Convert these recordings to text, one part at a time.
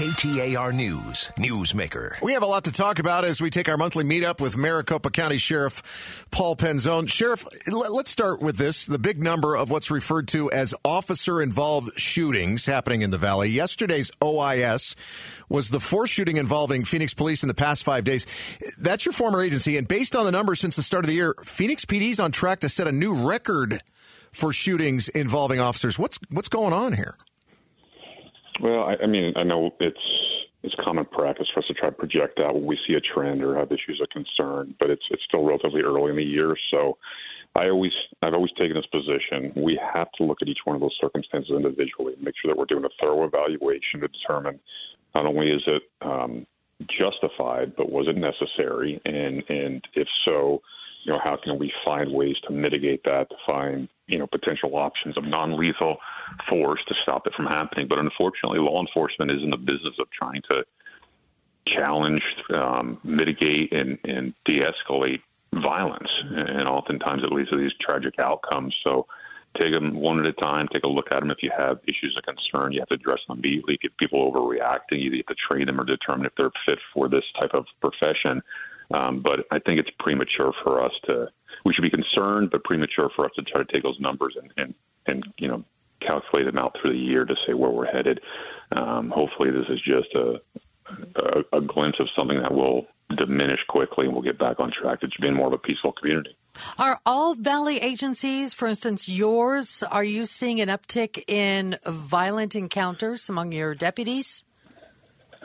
KTAR News, Newsmaker. We have a lot to talk about as we take our monthly meetup with Maricopa County Sheriff Paul Penzone. Sheriff, let's start with this the big number of what's referred to as officer involved shootings happening in the Valley. Yesterday's OIS was the fourth shooting involving Phoenix police in the past five days. That's your former agency, and based on the numbers since the start of the year, Phoenix PD's on track to set a new record for shootings involving officers. What's what's going on here? Well, I, I mean, I know it's it's common practice for us to try to project out when we see a trend or have issues of concern, but it's it's still relatively early in the year, so I always I've always taken this position. We have to look at each one of those circumstances individually and make sure that we're doing a thorough evaluation to determine not only is it um, justified, but was it necessary, and and if so, you know, how can we find ways to mitigate that, to find, you know, potential options of non lethal force to stop it from happening. But unfortunately, law enforcement is in the business of trying to challenge, um, mitigate, and, and de escalate violence. And oftentimes it leads to these tragic outcomes. So take them one at a time, take a look at them. If you have issues of concern, you have to address them immediately. Get people overreacting, you have to train them or determine if they're fit for this type of profession. Um, but I think it's premature for us to. We should be concerned, but premature for us to try to take those numbers and and, and you know calculate them out through the year to say where we're headed. Um, hopefully, this is just a, a a glimpse of something that will diminish quickly and we'll get back on track to being more of a peaceful community. Are all Valley agencies, for instance, yours, are you seeing an uptick in violent encounters among your deputies?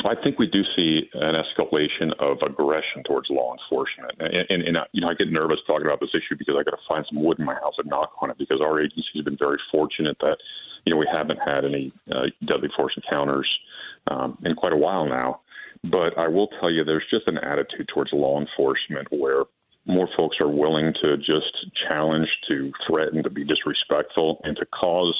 I think we do see an escalation of aggression towards law enforcement, and, and, and you know I get nervous talking about this issue because I got to find some wood in my house and knock on it because our agency has been very fortunate that you know we haven't had any uh, deadly force encounters um, in quite a while now. But I will tell you, there's just an attitude towards law enforcement where more folks are willing to just challenge, to threaten, to be disrespectful, and to cause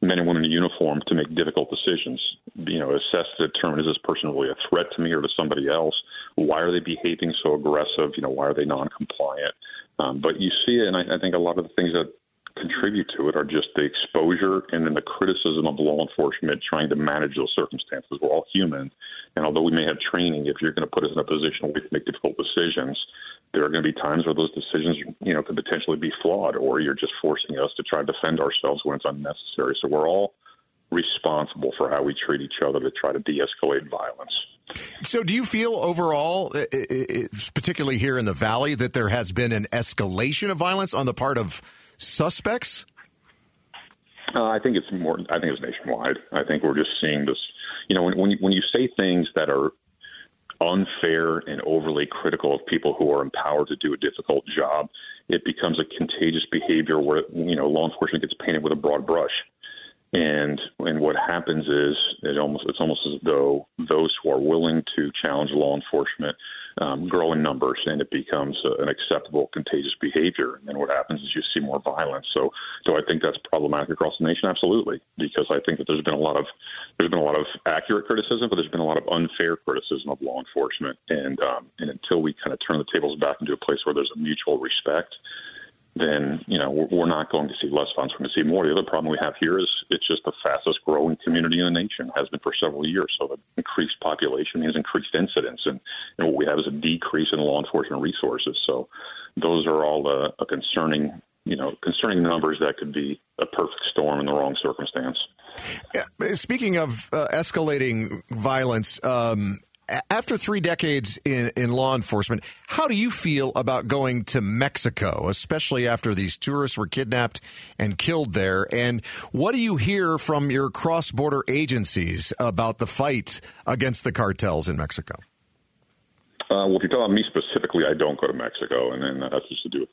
men and women in uniform to make difficult decisions. You know, assess to determine is this person really a threat to me or to somebody else? Why are they behaving so aggressive? You know, why are they non-compliant? Um, but you see it, and I, I think a lot of the things that contribute to it are just the exposure and then the criticism of law enforcement trying to manage those circumstances. We're all human, and although we may have training, if you're going to put us in a position where we can make difficult decisions, there are going to be times where those decisions, you know, could potentially be flawed, or you're just forcing us to try to defend ourselves when it's unnecessary. So we're all responsible for how we treat each other to try to de-escalate violence. So, do you feel overall, uh, uh, uh, particularly here in the valley, that there has been an escalation of violence on the part of suspects? Uh, I think it's more. I think it's nationwide. I think we're just seeing this. You know, when when you, when you say things that are unfair and overly critical of people who are empowered to do a difficult job, it becomes a contagious behavior where you know law enforcement gets painted with a broad brush. And and what happens is it almost it's almost as though those who are willing to challenge law enforcement um, grow in numbers, and it becomes an acceptable contagious behavior. And then what happens is you see more violence. So, do I think that's problematic across the nation? Absolutely, because I think that there's been a lot of there's been a lot of accurate criticism, but there's been a lot of unfair criticism of law enforcement. And um, and until we kind of turn the tables back into a place where there's a mutual respect, then you know we're not going to see less funds. We're going to see more. The other problem we have here is it's just the fastest growing community in the nation has been for several years. So the increased population means increased incidents, and, and what we have is a decrease in law enforcement resources. So those are all a, a concerning you know, concerning numbers that could be a perfect storm in the wrong circumstance. Speaking of uh, escalating violence, um, after three decades in, in law enforcement, how do you feel about going to Mexico, especially after these tourists were kidnapped and killed there? And what do you hear from your cross border agencies about the fight against the cartels in Mexico? Uh, well, if you're talking about me specifically, I don't go to Mexico, and then that has just to do with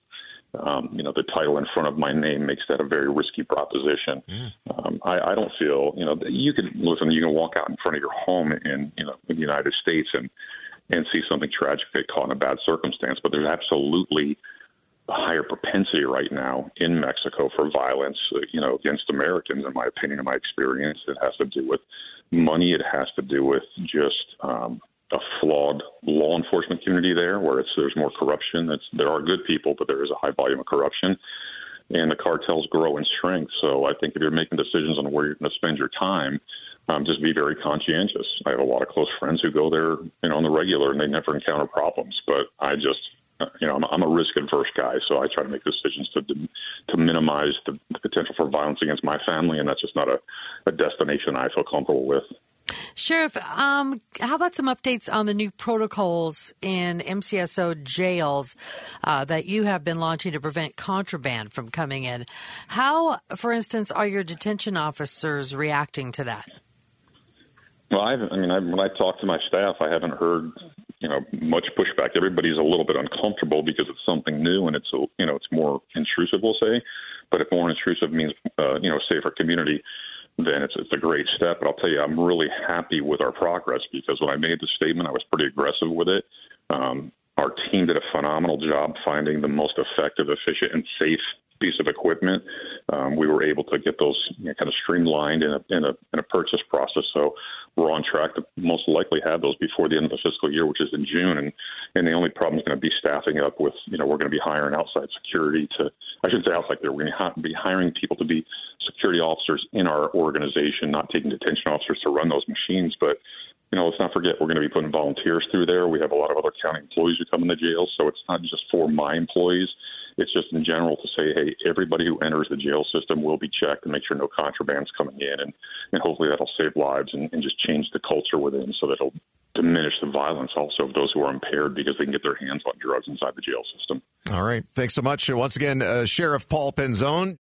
um, you know, the title in front of my name makes that a very risky proposition. Mm. Um, I, I don't feel, you know, you can listen. You can walk out in front of your home in, you know, in the United States and and see something tragic get caught in a bad circumstance, but there's absolutely a higher propensity right now in Mexico for violence, uh, you know, against Americans. In my opinion, in my experience, it has to do with money. It has to do with just um, community there, where it's there's more corruption. It's, there are good people, but there is a high volume of corruption, and the cartels grow in strength. So I think if you're making decisions on where you're going to spend your time, um, just be very conscientious. I have a lot of close friends who go there, you know, on the regular, and they never encounter problems. But I just, uh, you know, I'm, I'm a risk adverse guy, so I try to make decisions to to minimize the, the potential for violence against my family, and that's just not a, a destination I feel comfortable with. Sheriff, um, how about some updates on the new protocols in MCSO jails uh, that you have been launching to prevent contraband from coming in? How, for instance, are your detention officers reacting to that? Well, I've, I mean, I, when I talk to my staff, I haven't heard, you know, much pushback. Everybody's a little bit uncomfortable because it's something new and it's, you know, it's more intrusive, we'll say. But if more intrusive means, uh, you know, safer community, then it's, it's a great step. But I'll tell you, I'm really happy with our progress because when I made the statement, I was pretty aggressive with it. Um, our team did a phenomenal job finding the most effective, efficient, and safe piece of equipment. Um, we were able to get those you know, kind of streamlined in a, in a in a purchase process. So we're on track to most likely have those before the end of the fiscal year, which is in June. And and the only problem is going to be staffing up with you know we're going to be hiring outside security to I shouldn't say outside there we're going to be hiring people to be security officers in our organization, not taking detention officers to run those machines, but you know, let's not forget we're going to be putting volunteers through there. We have a lot of other county employees who come in the jail, so it's not just for my employees. It's just in general to say, hey, everybody who enters the jail system will be checked and make sure no contraband's coming in, and, and hopefully that'll save lives and, and just change the culture within so that it'll diminish the violence also of those who are impaired because they can get their hands on drugs inside the jail system. All right. Thanks so much. Once again, uh, Sheriff Paul Penzone.